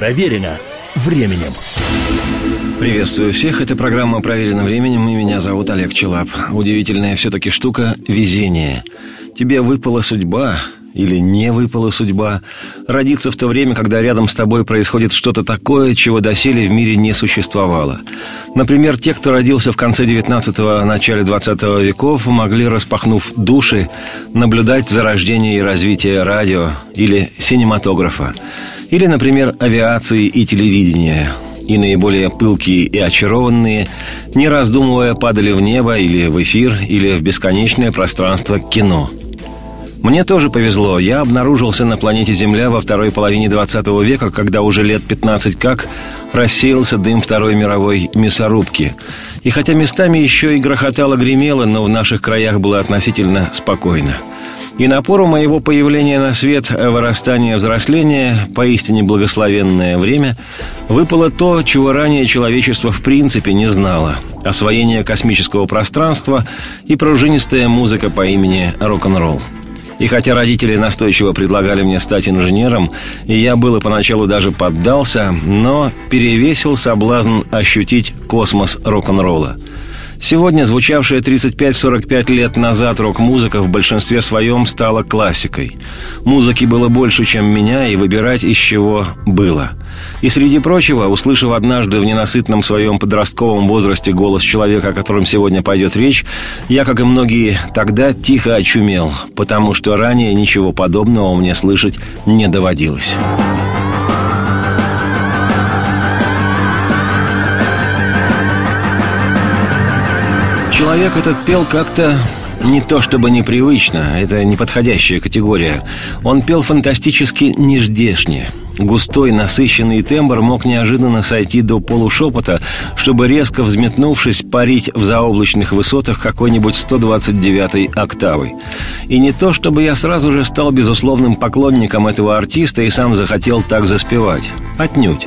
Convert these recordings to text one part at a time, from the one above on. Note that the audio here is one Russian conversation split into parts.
Проверено временем. Приветствую всех, это программа «Проверено временем» и меня зовут Олег Челап. Удивительная все-таки штука – везение. Тебе выпала судьба, или не выпала судьба, родиться в то время, когда рядом с тобой происходит что-то такое, чего доселе в мире не существовало. Например, те, кто родился в конце 19-го, начале 20 веков, могли, распахнув души, наблюдать за рождением и развитием радио или синематографа. Или, например, авиации и телевидения – и наиболее пылкие и очарованные, не раздумывая, падали в небо или в эфир, или в бесконечное пространство кино – мне тоже повезло. Я обнаружился на планете Земля во второй половине 20 века, когда уже лет 15 как рассеялся дым Второй мировой мясорубки. И хотя местами еще и грохотало-гремело, но в наших краях было относительно спокойно. И напору моего появления на свет, вырастания, взросления, поистине благословенное время, выпало то, чего ранее человечество в принципе не знало – освоение космического пространства и пружинистая музыка по имени рок-н-ролл. И хотя родители настойчиво предлагали мне стать инженером, и я было поначалу даже поддался, но перевесил соблазн ощутить космос рок-н-ролла – Сегодня звучавшая 35-45 лет назад рок-музыка в большинстве своем стала классикой. Музыки было больше, чем меня, и выбирать из чего было. И среди прочего, услышав однажды в ненасытном своем подростковом возрасте голос человека, о котором сегодня пойдет речь, я, как и многие, тогда тихо очумел, потому что ранее ничего подобного мне слышать не доводилось. Человек этот пел как-то не то чтобы непривычно, это неподходящая категория. Он пел фантастически неждешне. Густой, насыщенный тембр мог неожиданно сойти до полушепота, чтобы резко взметнувшись парить в заоблачных высотах какой-нибудь 129-й октавой. И не то, чтобы я сразу же стал безусловным поклонником этого артиста и сам захотел так заспевать. Отнюдь.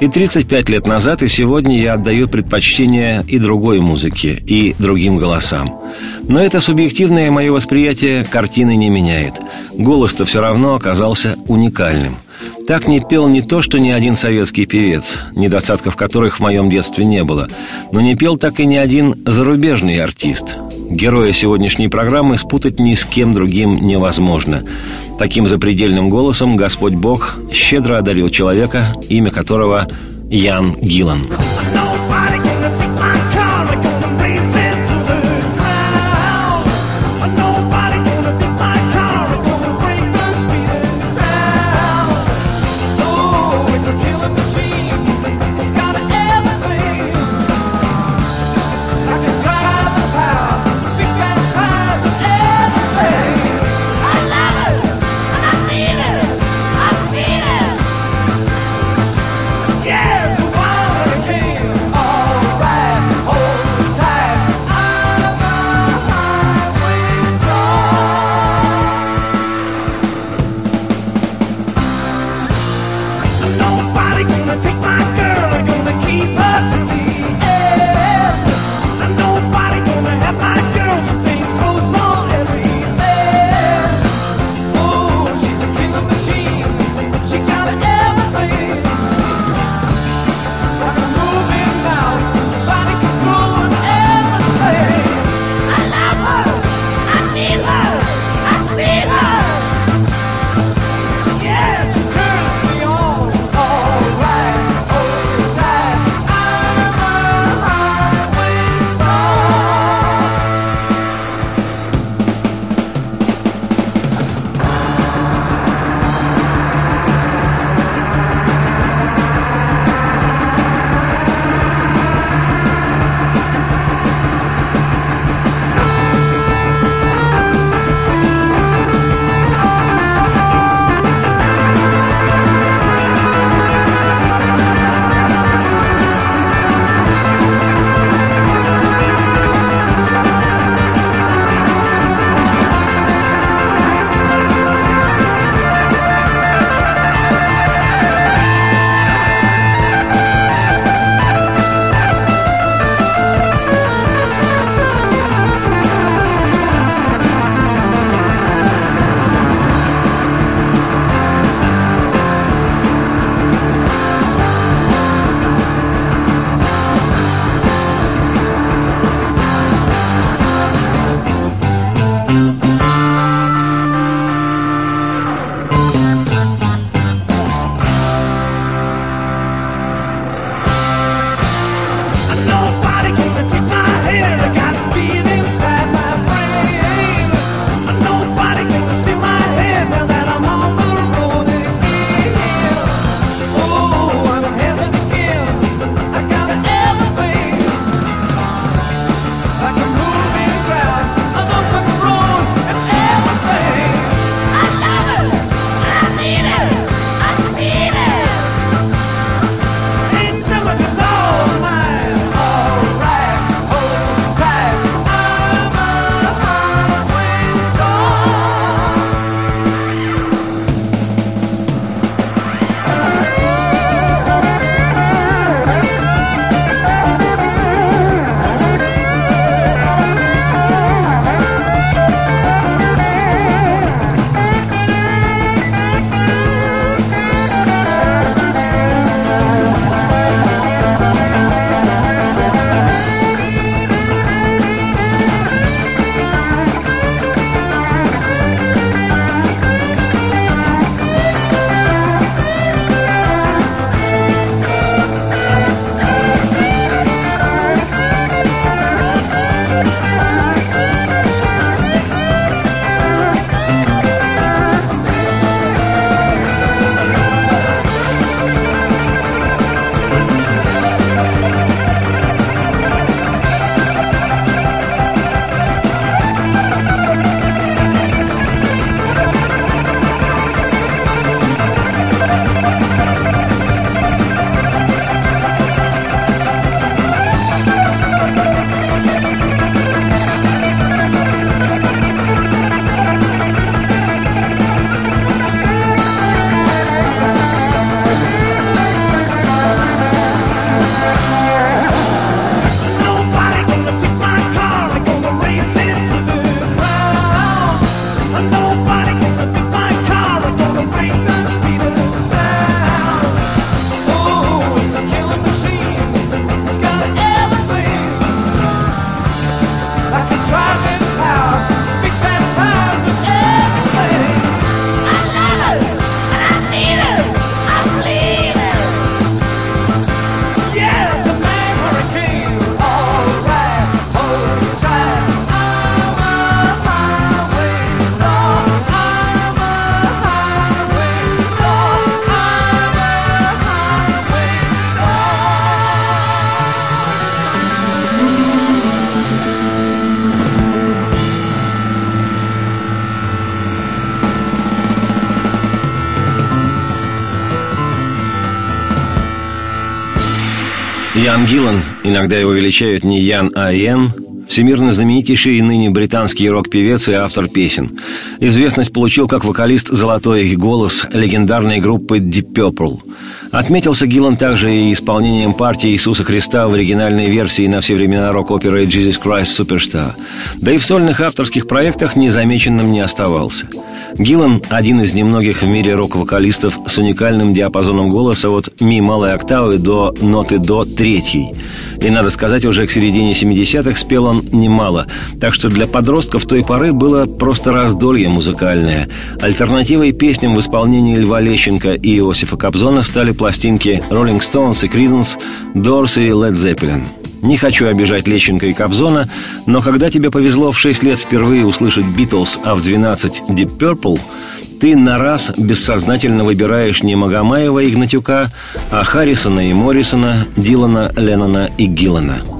И 35 лет назад, и сегодня я отдаю предпочтение и другой музыке, и другим голосам. Но это субъективное мое восприятие картины не меняет. Голос-то все равно оказался уникальным – так не пел не то, что ни один советский певец, недостатков которых в моем детстве не было, но не пел так и ни один зарубежный артист. Героя сегодняшней программы спутать ни с кем другим невозможно. Таким запредельным голосом Господь Бог щедро одарил человека, имя которого Ян Гиллан. Ян Гиллан, иногда его величают не Ян, а Ян, всемирно знаменитейший и ныне британский рок-певец и автор песен. Известность получил как вокалист «Золотой голос» легендарной группы Deep Purple. Отметился Гиллан также и исполнением партии Иисуса Христа в оригинальной версии на все времена рок-оперы «Jesus Christ Superstar». Да и в сольных авторских проектах незамеченным не оставался. Гиллан – один из немногих в мире рок-вокалистов с уникальным диапазоном голоса от ми малой октавы до ноты до третьей. И, надо сказать, уже к середине 70-х спел он немало, так что для подростков той поры было просто раздолье музыкальное. Альтернативой песням в исполнении Льва Лещенко и Иосифа Кобзона стали пластинки Rolling Stones и Creedence, Doors и Led Zeppelin. Не хочу обижать Лещенко и Кобзона, но когда тебе повезло в 6 лет впервые услышать «Битлз», а в 12 «Deep Purple», ты на раз бессознательно выбираешь не Магомаева и Гнатюка, а Харрисона и Моррисона, Дилана, Леннона и Гиллана –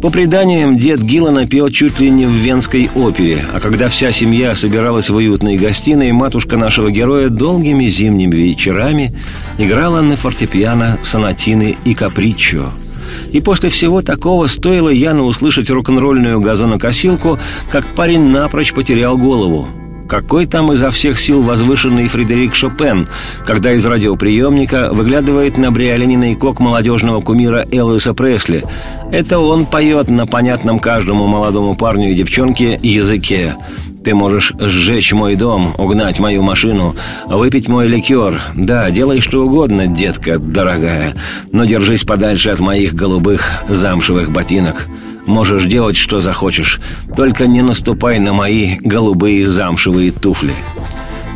по преданиям, дед Гиллана пел чуть ли не в венской опере, а когда вся семья собиралась в уютной гостиной, матушка нашего героя долгими зимними вечерами играла на фортепиано сонатины и капричо. И после всего такого стоило Яну услышать рок-н-ролльную газонокосилку, как парень напрочь потерял голову – какой там изо всех сил возвышенный Фредерик Шопен, когда из радиоприемника выглядывает на бриолининый кок молодежного кумира Элвиса Пресли. Это он поет на понятном каждому молодому парню и девчонке языке. Ты можешь сжечь мой дом, угнать мою машину, выпить мой ликер. Да, делай что угодно, детка дорогая, но держись подальше от моих голубых замшевых ботинок. Можешь делать, что захочешь, только не наступай на мои голубые замшевые туфли.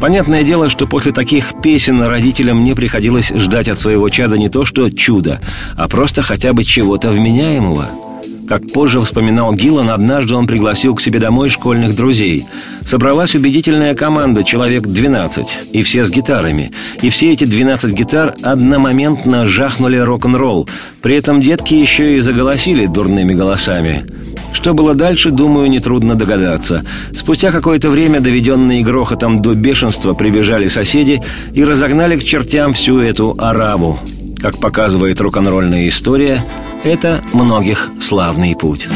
Понятное дело, что после таких песен родителям не приходилось ждать от своего чада не то что чуда, а просто хотя бы чего-то вменяемого – как позже вспоминал Гиллан, однажды он пригласил к себе домой школьных друзей. Собралась убедительная команда, человек 12, и все с гитарами. И все эти 12 гитар одномоментно жахнули рок-н-ролл. При этом детки еще и заголосили дурными голосами. Что было дальше, думаю, нетрудно догадаться. Спустя какое-то время, доведенные грохотом до бешенства, прибежали соседи и разогнали к чертям всю эту араву. Как показывает рок-н-ролльная история, это многих славный путь.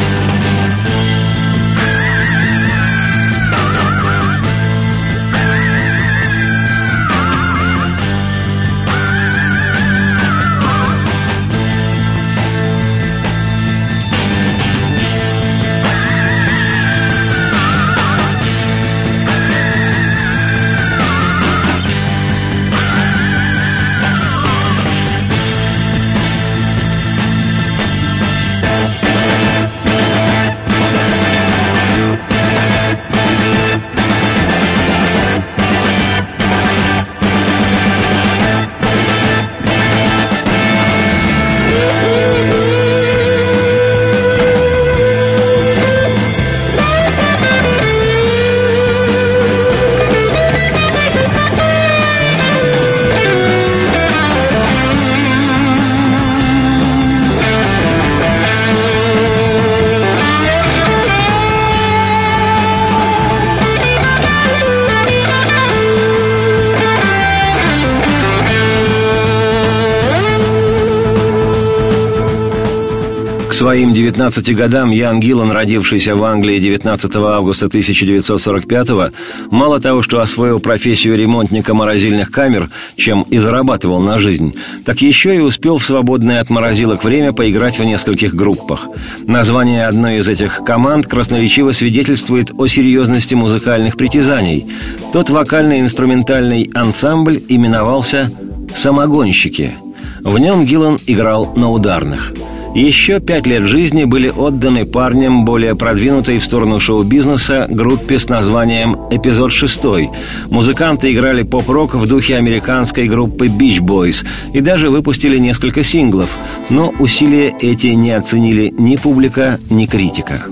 Своим 19 годам Ян Гиллан, родившийся в Англии 19 августа 1945-го, мало того, что освоил профессию ремонтника морозильных камер, чем и зарабатывал на жизнь, так еще и успел в свободное от морозилок время поиграть в нескольких группах. Название одной из этих команд красноречиво свидетельствует о серьезности музыкальных притязаний. Тот вокально-инструментальный ансамбль именовался «Самогонщики». В нем Гиллан играл на ударных – еще пять лет жизни были отданы парням более продвинутой в сторону шоу-бизнеса группе с названием «Эпизод 6». Музыканты играли поп-рок в духе американской группы Beach Boys и даже выпустили несколько синглов, но усилия эти не оценили ни публика, ни критика.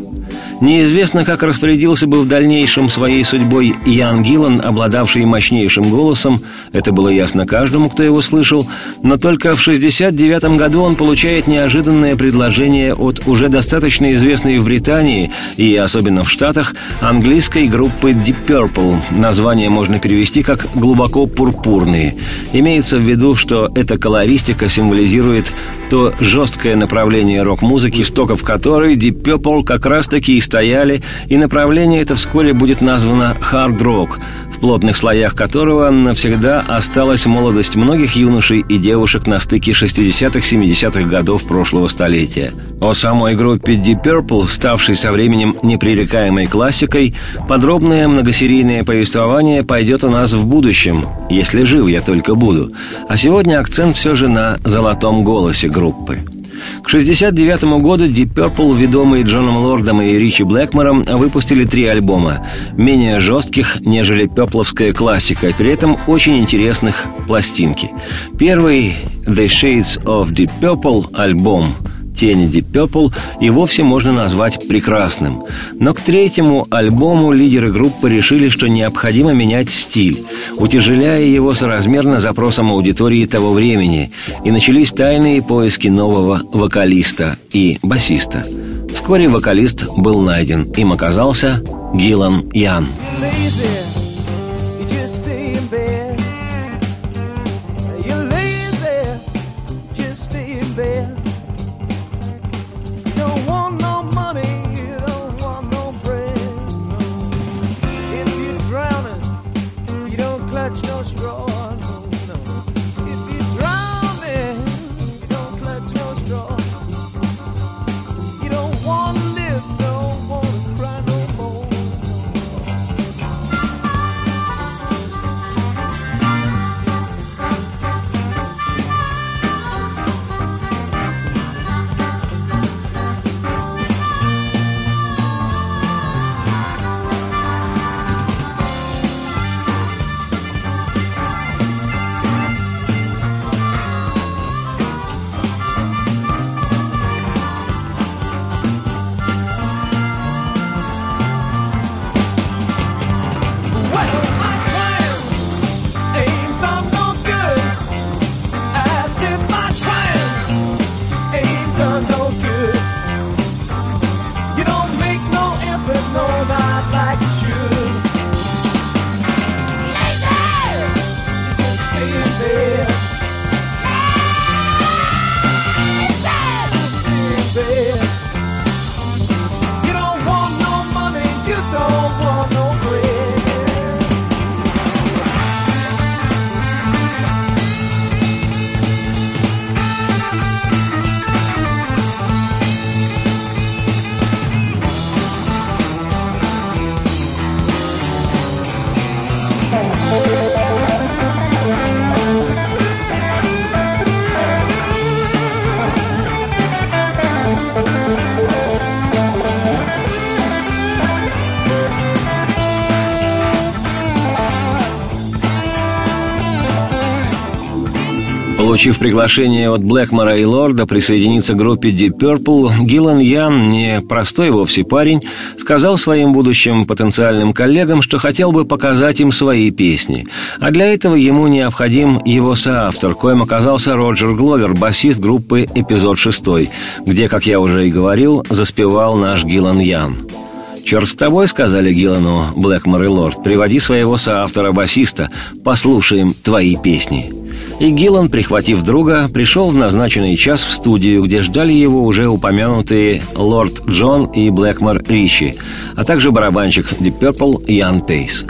Неизвестно, как распорядился бы в дальнейшем своей судьбой Ян Гиллан, обладавший мощнейшим голосом, это было ясно каждому, кто его слышал, но только в 69 году он получает неожиданное предложение от уже достаточно известной в Британии и особенно в Штатах английской группы Deep Purple. Название можно перевести как «глубоко пурпурные». Имеется в виду, что эта колористика символизирует то жесткое направление рок-музыки, стоков которой Deep Purple как раз-таки и стояли, и направление это вскоре будет названо хард-рок, в плотных слоях которого навсегда осталась молодость многих юношей и девушек на стыке 60-70-х годов прошлого столетия. О самой группе Deep Purple, ставшей со временем непререкаемой классикой, подробное многосерийное повествование пойдет у нас в будущем, если жив я только буду. А сегодня акцент все же на золотом голосе группы. К 1969 году Deep Purple, ведомые Джоном Лордом и Ричи Блэкмором, выпустили три альбома, менее жестких, нежели пепловская классика, при этом очень интересных пластинки. Первый «The Shades of Deep Purple» альбом – тени Deep Purple и вовсе можно назвать прекрасным. Но к третьему альбому лидеры группы решили, что необходимо менять стиль, утяжеляя его соразмерно запросам аудитории того времени, и начались тайные поиски нового вокалиста и басиста. Вскоре вокалист был найден. Им оказался Гилан Ян. Lazy. Получив приглашение от Блэкмора и Лорда присоединиться к группе Deep Purple, Гиллан Ян, не простой вовсе парень, сказал своим будущим потенциальным коллегам, что хотел бы показать им свои песни. А для этого ему необходим его соавтор, коим оказался Роджер Гловер, басист группы «Эпизод 6», где, как я уже и говорил, заспевал наш Гиллан Ян. «Черт с тобой», — сказали Гиллану Блэкмор и Лорд, — «приводи своего соавтора-басиста, послушаем твои песни». И Гиллан, прихватив друга, пришел в назначенный час в студию, где ждали его уже упомянутые Лорд Джон и Блэкмор Ричи, а также барабанщик Deep Purple Ян Пейс.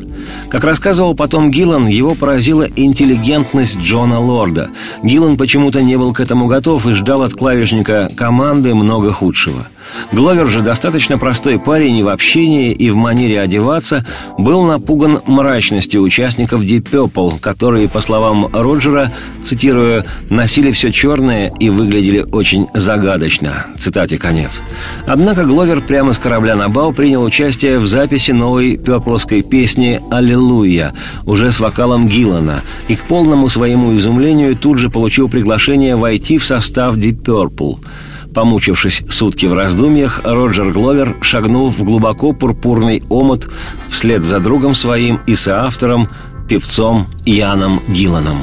Как рассказывал потом Гиллан, его поразила интеллигентность Джона Лорда. Гиллан почему-то не был к этому готов и ждал от клавишника команды много худшего – Гловер же достаточно простой парень и в общении, и в манере одеваться был напуган мрачностью участников Deep Purple, которые, по словам Роджера, цитирую, «носили все черное и выглядели очень загадочно». Цитате конец. Однако Гловер прямо с корабля на бал принял участие в записи новой пепловской песни «Аллилуйя», уже с вокалом Гиллана, и к полному своему изумлению тут же получил приглашение войти в состав Deep Purple – Помучившись сутки в раздумьях, Роджер Гловер шагнул в глубоко пурпурный омут вслед за другом своим и соавтором, певцом Яном Гилланом.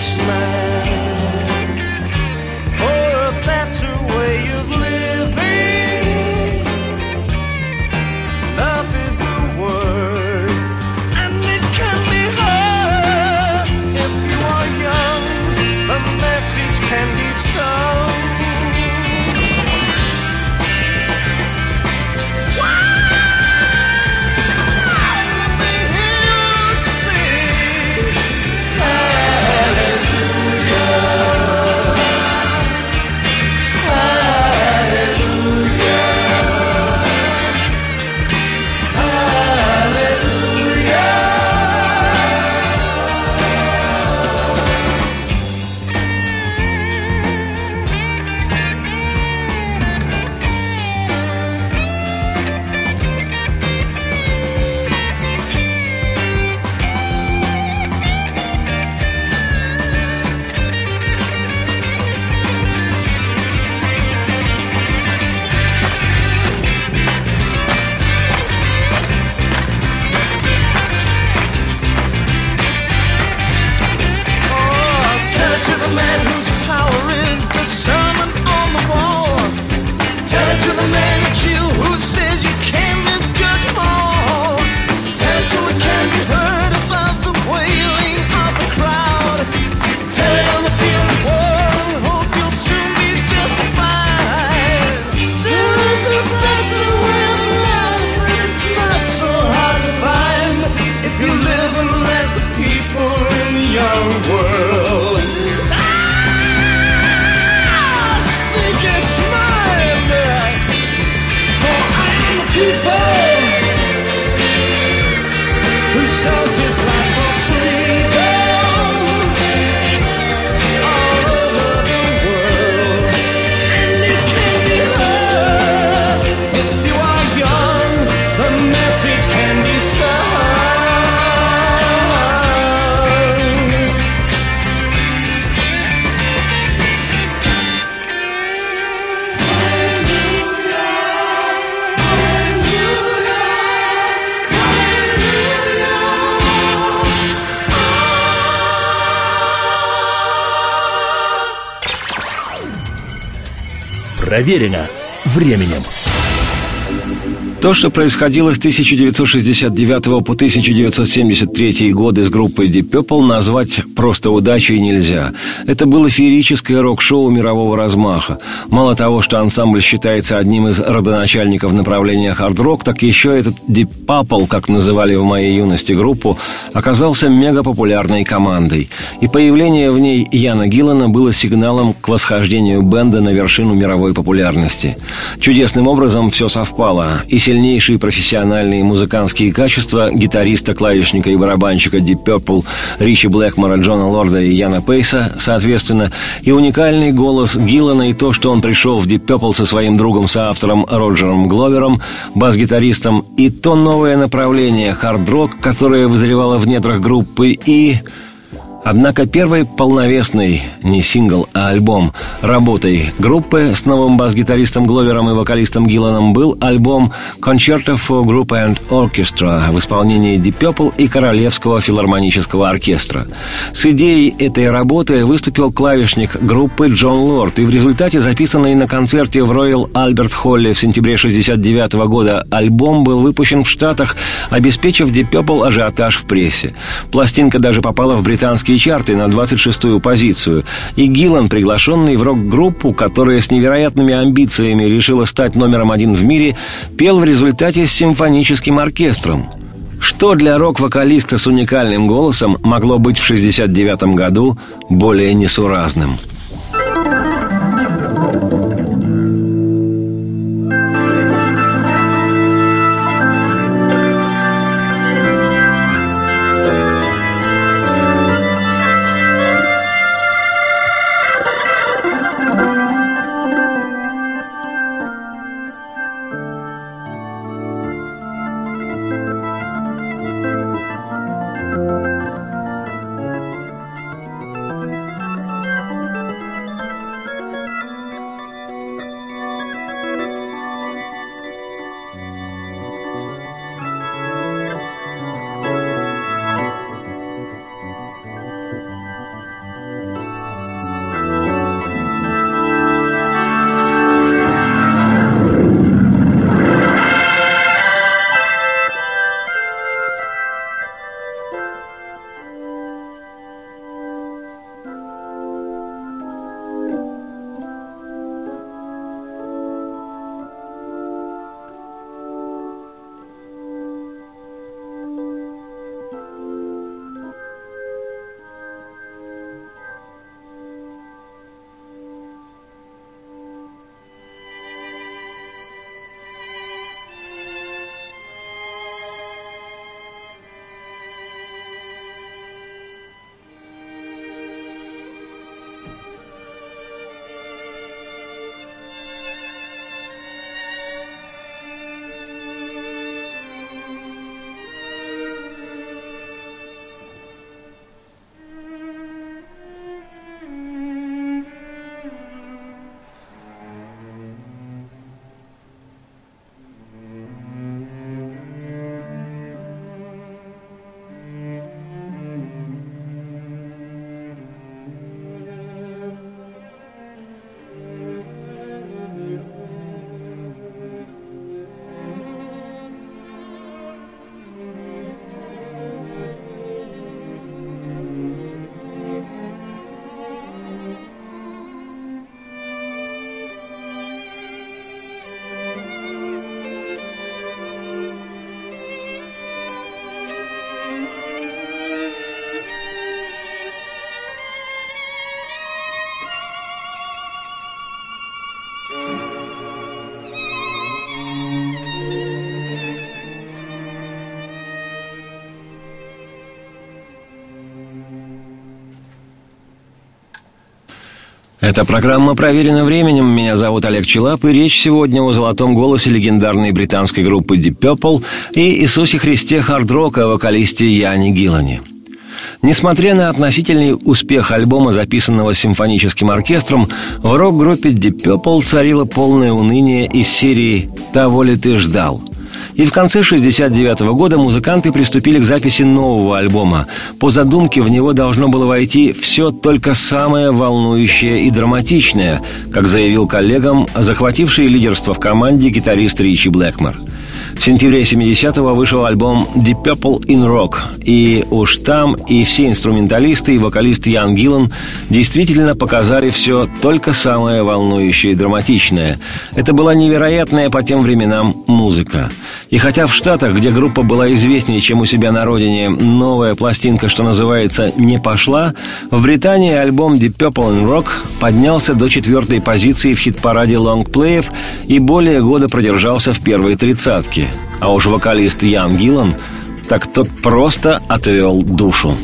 smile. my Проверено временем. То, что происходило с 1969 по 1973 годы с группой Deep Purple, назвать просто удачей нельзя. Это было феерическое рок-шоу мирового размаха. Мало того, что ансамбль считается одним из родоначальников направления хард-рок, так еще этот Deep Purple, как называли в моей юности группу, оказался мегапопулярной командой. И появление в ней Яна Гиллана было сигналом к восхождению бенда на вершину мировой популярности. Чудесным образом все совпало. И сильнейшие профессиональные музыкантские качества гитариста, клавишника и барабанщика Deep Purple Ричи Блэкмора, Джона Лорда и Яна Пейса, соответственно, и уникальный голос Гиллана и то, что он пришел в Deep Purple со своим другом-соавтором Роджером Гловером, бас-гитаристом, и то новое направление хард-рок, которое вызревало в недрах группы, и... Однако первой полновесной, не сингл, а альбом, работой группы с новым бас-гитаристом Гловером и вокалистом Гилланом был альбом «Concerto for Group and Orchestra» в исполнении Deep Purple и Королевского филармонического оркестра. С идеей этой работы выступил клавишник группы Джон Лорд, и в результате записанный на концерте в Royal Albert Холле в сентябре 1969 года альбом был выпущен в Штатах, обеспечив Deep Purple ажиотаж в прессе. Пластинка даже попала в британский британские чарты на 26-ю позицию, и Гиллан, приглашенный в рок-группу, которая с невероятными амбициями решила стать номером один в мире, пел в результате с симфоническим оркестром. Что для рок-вокалиста с уникальным голосом могло быть в 69 году более несуразным – Это программа «Проверено временем». Меня зовут Олег Челап, и речь сегодня о золотом голосе легендарной британской группы Deep Purple и Иисусе Христе хард-рока вокалисте Яне Гиллане. Несмотря на относительный успех альбома, записанного симфоническим оркестром, в рок-группе Deep Purple царило полное уныние из серии «Того ли ты ждал?». И в конце 1969 года музыканты приступили к записи нового альбома. По задумке в него должно было войти все только самое волнующее и драматичное, как заявил коллегам захвативший лидерство в команде гитарист Ричи Блэкмор – в сентябре 70-го вышел альбом Deep Purple in Rock, и уж там и все инструменталисты, и вокалист Ян Гиллан действительно показали все только самое волнующее и драматичное. Это была невероятная по тем временам музыка. И хотя в Штатах, где группа была известнее, чем у себя на родине, новая пластинка, что называется, не пошла, в Британии альбом Deep Purple in Rock поднялся до четвертой позиции в хит-параде лонгплеев и более года продержался в первой тридцатке. А уж вокалист Ян Гиллан, так тот просто отвел душу.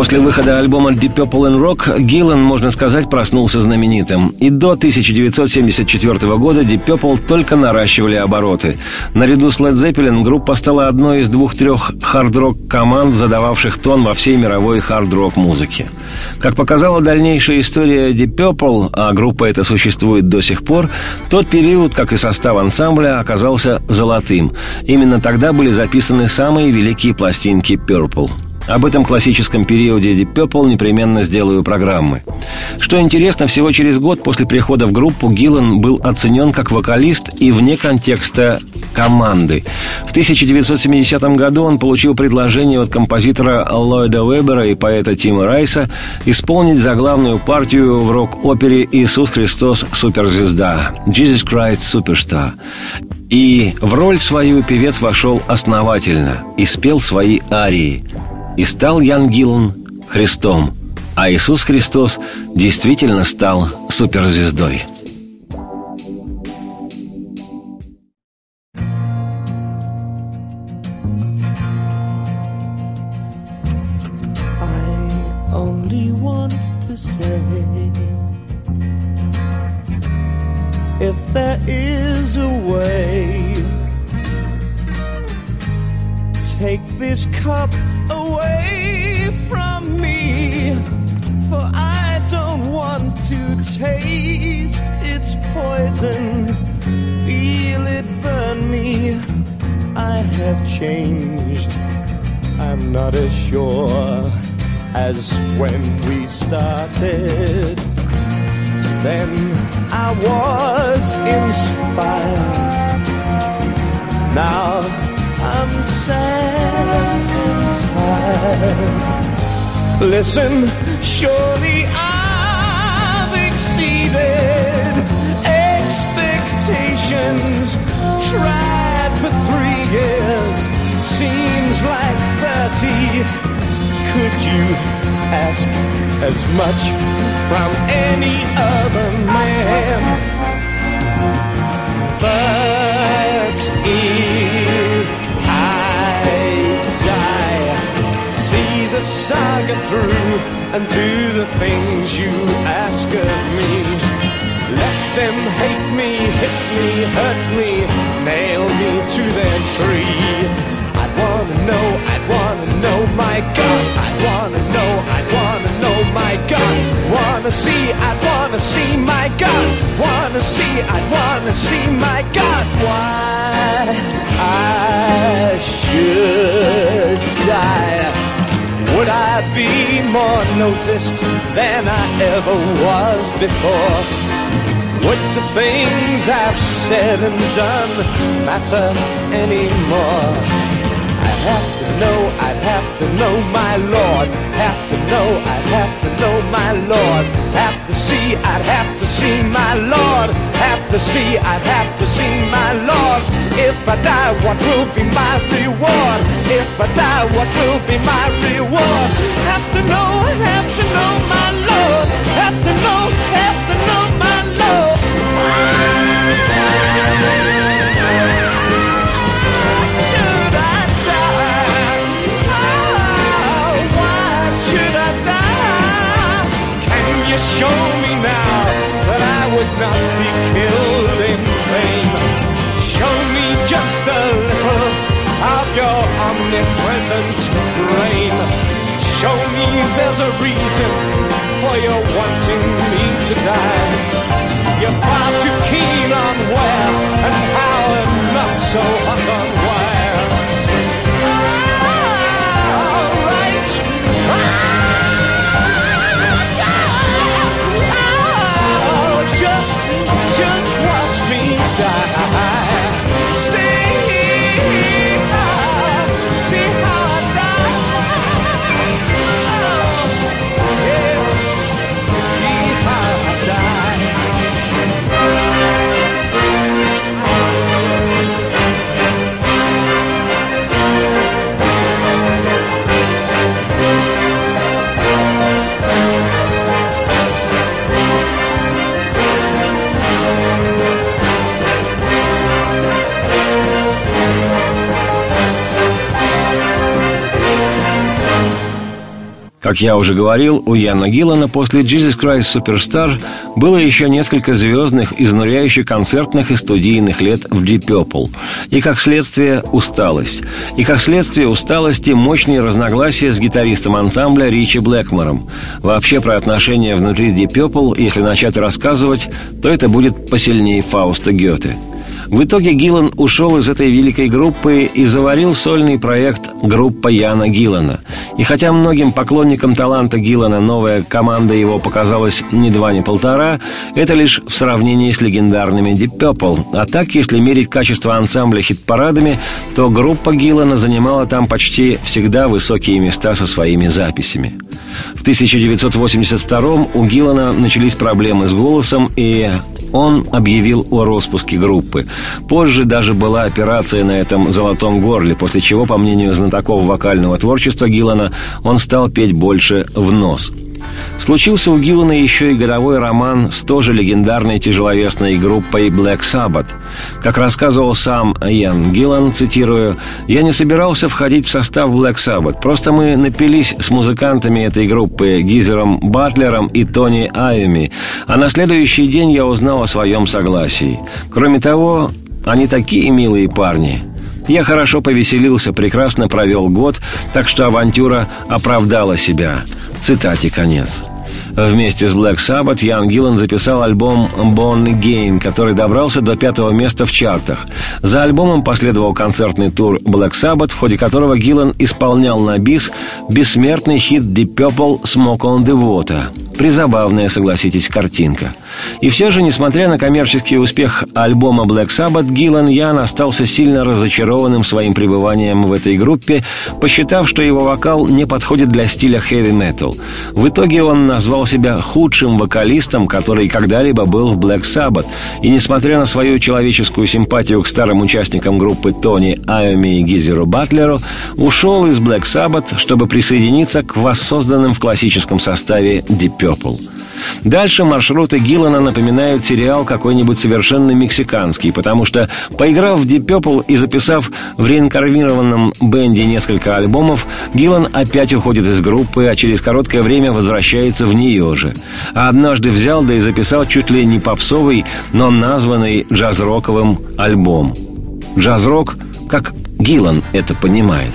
После выхода альбома Deep Purple and Rock Гиллан, можно сказать, проснулся знаменитым. И до 1974 года Deep Purple только наращивали обороты. Наряду с Led Zeppelin группа стала одной из двух-трех хард-рок команд, задававших тон во всей мировой хард-рок музыке. Как показала дальнейшая история Deep Purple, а группа эта существует до сих пор, тот период, как и состав ансамбля, оказался золотым. Именно тогда были записаны самые великие пластинки Purple. Об этом классическом периоде Deep Purple непременно сделаю программы. Что интересно, всего через год после прихода в группу Гиллан был оценен как вокалист и вне контекста команды. В 1970 году он получил предложение от композитора Ллойда Вебера и поэта Тима Райса исполнить заглавную партию в рок-опере «Иисус Христос – суперзвезда» «Jesus Christ Superstar». И в роль свою певец вошел основательно и спел свои арии – и стал Ян Гиллан Христом, а Иисус Христос действительно стал суперзвездой. Through and do the things you ask of me. Let them hate me, hit me, hurt me, nail me to their tree. I'd wanna know, I'd wanna know, my God. I'd wanna know, I'd wanna know, my God. Wanna see, I'd wanna see, my God. Wanna see, I'd wanna see, my God. Why I should die. Would I be more noticed than I ever was before? Would the things I've said and done matter anymore? Have to know, I'd have to know my Lord. Have to know, I'd have to know my Lord. Have to see, I'd have to see my Lord. Have to see, I'd have to see my Lord. If I die, what will be my reward? If I die, what will be my reward? Have to know, have to know my Lord. Have to know, have to know my Lord. Show me now that I would not be killed in vain. Show me just a little of your omnipresent brain. Show me there's a reason for your wanting me to die. You're far too keen on where and how and not so hot on where. Как я уже говорил, у Яна Гиллана после «Jesus Christ Superstar» было еще несколько звездных, изнуряющих концертных и студийных лет в Deep Purple. И, как следствие, усталость. И, как следствие усталости, мощные разногласия с гитаристом ансамбля Ричи Блэкмором. Вообще, про отношения внутри Deep Purple, если начать рассказывать, то это будет посильнее Фауста Гёте – в итоге Гиллан ушел из этой великой группы и заварил сольный проект «Группа Яна Гиллана». И хотя многим поклонникам таланта Гиллана новая команда его показалась ни два, ни полтора, это лишь в сравнении с легендарными Deep Purple. А так, если мерить качество ансамбля хит-парадами, то группа Гиллана занимала там почти всегда высокие места со своими записями. В 1982 у Гиллана начались проблемы с голосом, и он объявил о распуске группы. Позже даже была операция на этом «золотом горле», после чего, по мнению знатоков вокального творчества Гиллана, он стал петь больше в нос – Случился у Гиллана еще и годовой роман с тоже легендарной тяжеловесной группой Black Sabbath. Как рассказывал сам Ян Гиллан, цитирую, «Я не собирался входить в состав Black Sabbath, просто мы напились с музыкантами этой группы Гизером Батлером и Тони Айами, а на следующий день я узнал о своем согласии. Кроме того, они такие милые парни. Я хорошо повеселился, прекрасно провел год, так что авантюра оправдала себя. Цитате конец. Вместе с Black Sabbath Ян Гиллан записал альбом «Born Again», который добрался до пятого места в чартах. За альбомом последовал концертный тур Black Sabbath, в ходе которого Гиллан исполнял на бис бессмертный хит Deep Purple «Smoke on the Water». Призабавная, согласитесь, картинка. И все же, несмотря на коммерческий успех альбома Black Sabbath, Гиллан Ян остался сильно разочарованным своим пребыванием в этой группе, посчитав, что его вокал не подходит для стиля хэви-метал. В итоге он назвал себя худшим вокалистом, который когда-либо был в Black Sabbath. И несмотря на свою человеческую симпатию к старым участникам группы Тони Айоми и Гизеру Батлеру, ушел из Black Sabbath, чтобы присоединиться к воссозданным в классическом составе Deep Purple. Дальше маршруты Гиллана напоминают сериал какой-нибудь совершенно мексиканский, потому что, поиграв в Deep Purple и записав в реинкарнированном бенде несколько альбомов, Гиллан опять уходит из группы, а через короткое время возвращается в нее же. А однажды взял да и записал чуть ли не попсовый, но названный джаз-роковым альбом. Джаз-рок, как Гиллан это понимает.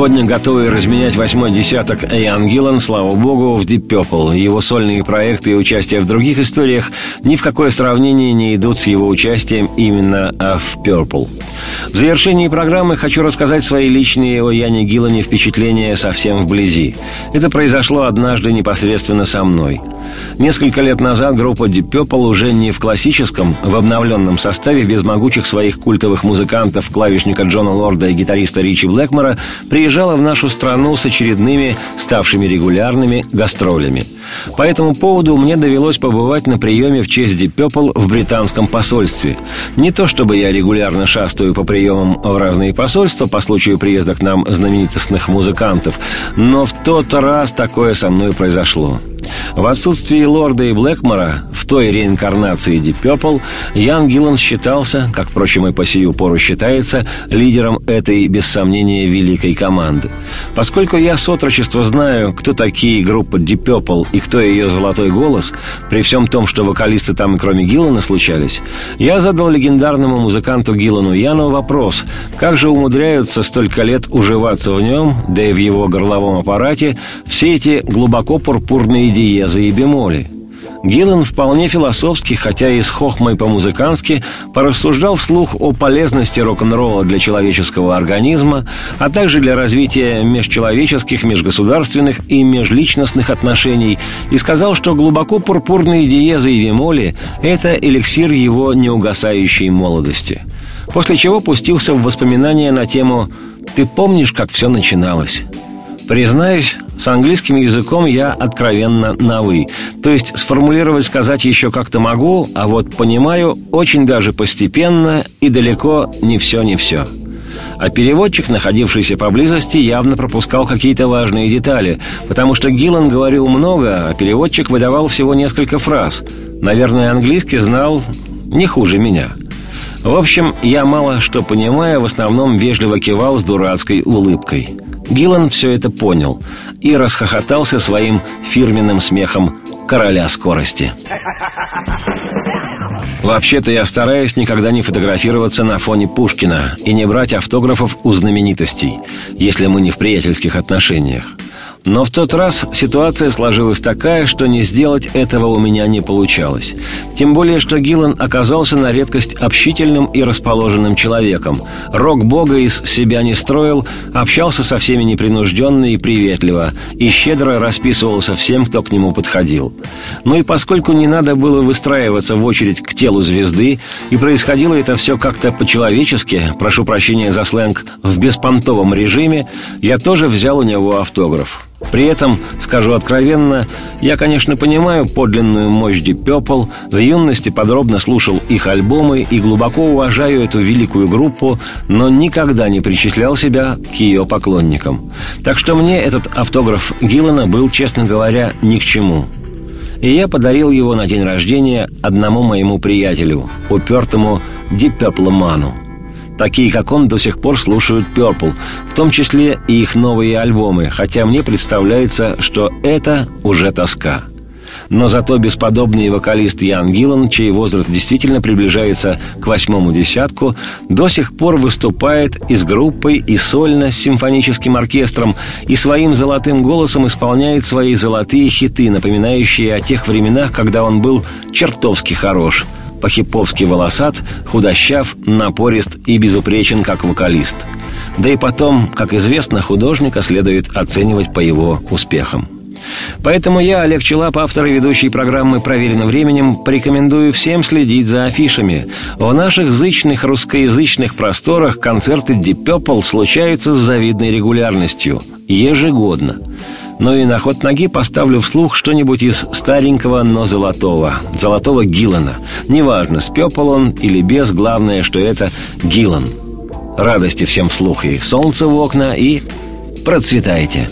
Сегодня готовы разменять восьмой десяток Эйан Гиллан, слава богу, в Deep Purple. Его сольные проекты и участие в других историях ни в какое сравнение не идут с его участием именно в Purple. В завершении программы хочу рассказать свои личные о Яне Гиллане впечатления совсем вблизи. Это произошло однажды непосредственно со мной – Несколько лет назад группа Deep Purple уже не в классическом, в обновленном составе без могучих своих культовых музыкантов, клавишника Джона Лорда и гитариста Ричи Блэкмора, приезжала в нашу страну с очередными, ставшими регулярными, гастролями. По этому поводу мне довелось побывать на приеме в честь Deep Purple в британском посольстве. Не то чтобы я регулярно шастаю по приемам в разные посольства по случаю приезда к нам знаменитостных музыкантов, но в тот раз такое со мной произошло. В отсутствии Лорда и Блэкмора в той реинкарнации Deep Purple Ян Гиллан считался, как, впрочем, и по сию пору считается, лидером этой, без сомнения, великой команды. Поскольку я с отрочества знаю, кто такие группы Deep Purple и кто ее золотой голос, при всем том, что вокалисты там и кроме Гиллана случались, я задал легендарному музыканту Гиллану Яну вопрос, как же умудряются столько лет уживаться в нем, да и в его горловом аппарате, все эти глубоко пурпурные диезы и бемоли – Гиллан вполне философски, хотя и с хохмой по-музыкански, порассуждал вслух о полезности рок-н-ролла для человеческого организма, а также для развития межчеловеческих, межгосударственных и межличностных отношений, и сказал, что глубоко пурпурные диезы и вимоли – это эликсир его неугасающей молодости. После чего пустился в воспоминания на тему «Ты помнишь, как все начиналось?» Признаюсь, с английским языком я откровенно на «вы». То есть сформулировать сказать еще как-то могу, а вот понимаю очень даже постепенно и далеко не все не все. А переводчик, находившийся поблизости, явно пропускал какие-то важные детали, потому что Гиллан говорил много, а переводчик выдавал всего несколько фраз. Наверное, английский знал не хуже меня. В общем, я мало что понимая, в основном вежливо кивал с дурацкой улыбкой – Гиллан все это понял и расхохотался своим фирменным смехом короля скорости. Вообще-то я стараюсь никогда не фотографироваться на фоне Пушкина и не брать автографов у знаменитостей, если мы не в приятельских отношениях. Но в тот раз ситуация сложилась такая, что не сделать этого у меня не получалось. Тем более, что Гиллан оказался на редкость общительным и расположенным человеком. Рок-бога из себя не строил, общался со всеми непринужденно и приветливо, и щедро расписывался всем, кто к нему подходил. Ну и поскольку не надо было выстраиваться в очередь к телу звезды, и происходило это все как-то по-человечески, прошу прощения за сленг, в беспонтовом режиме, я тоже взял у него автограф. При этом, скажу откровенно, я, конечно, понимаю подлинную мощь Deep в юности подробно слушал их альбомы и глубоко уважаю эту великую группу, но никогда не причислял себя к ее поклонникам. Так что мне этот автограф Гиллана был, честно говоря, ни к чему. И я подарил его на день рождения одному моему приятелю, упертому Purple Ману – Такие, как он, до сих пор слушают Purple, в том числе и их новые альбомы, хотя мне представляется, что это уже тоска. Но зато бесподобный вокалист Ян Гиллан, чей возраст действительно приближается к восьмому десятку, до сих пор выступает и с группой, и сольно с симфоническим оркестром, и своим золотым голосом исполняет свои золотые хиты, напоминающие о тех временах, когда он был чертовски хорош – по-хиповски волосат, худощав, напорист и безупречен как вокалист. Да и потом, как известно, художника следует оценивать по его успехам. Поэтому я, Олег Челап, автор и ведущий программы «Проверено временем», порекомендую всем следить за афишами. В наших зычных русскоязычных просторах концерты Deep Purple случаются с завидной регулярностью. Ежегодно. Ну и на ход ноги поставлю вслух что-нибудь из старенького, но золотого. Золотого Гиллана. Неважно, спепал он или без, главное, что это Гиллан. Радости всем вслух и солнце в окна, и процветайте.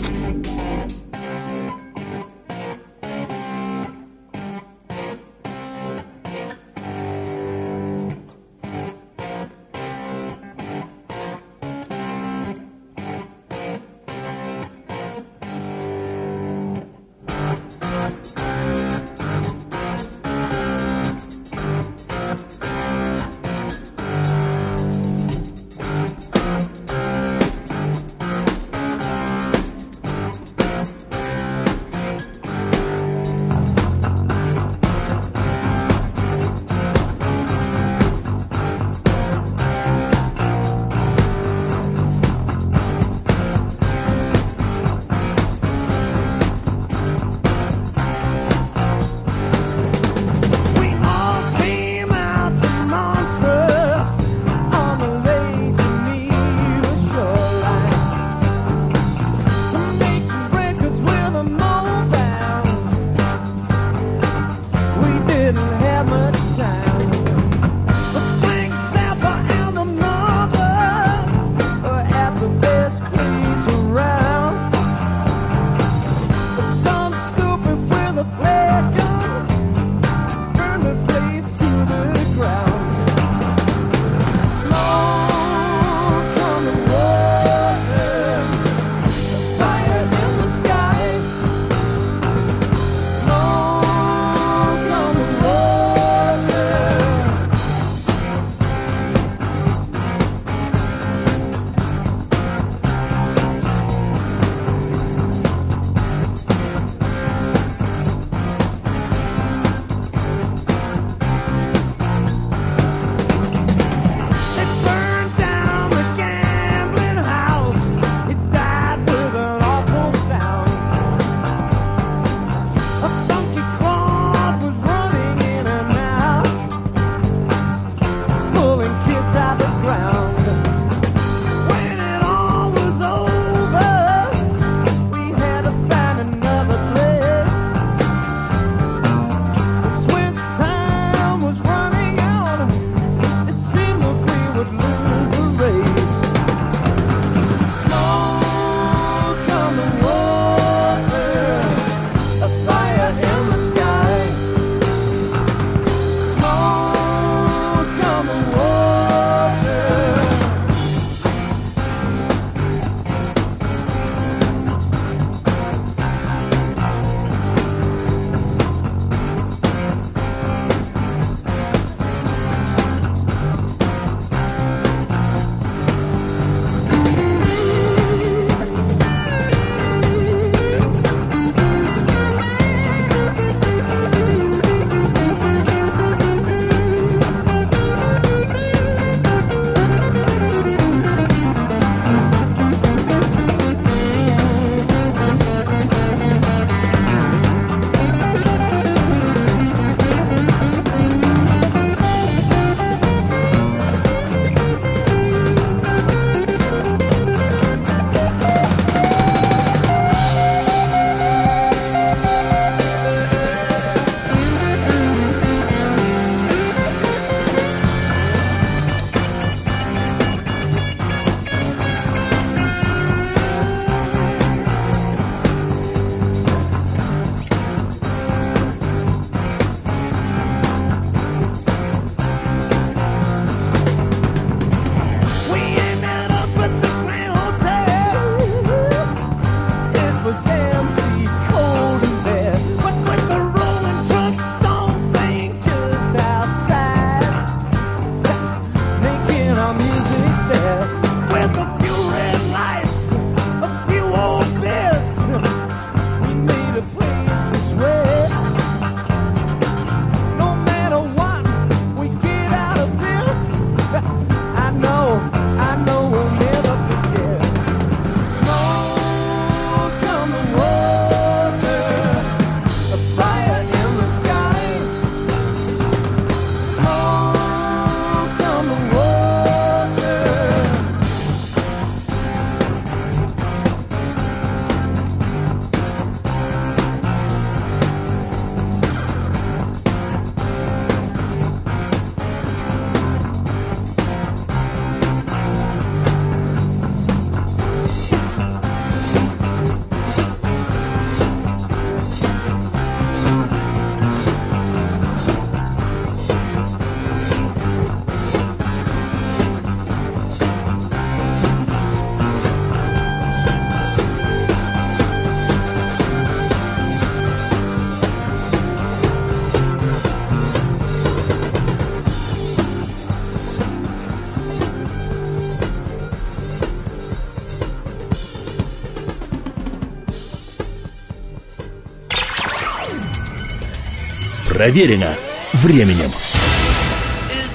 Проверено временем.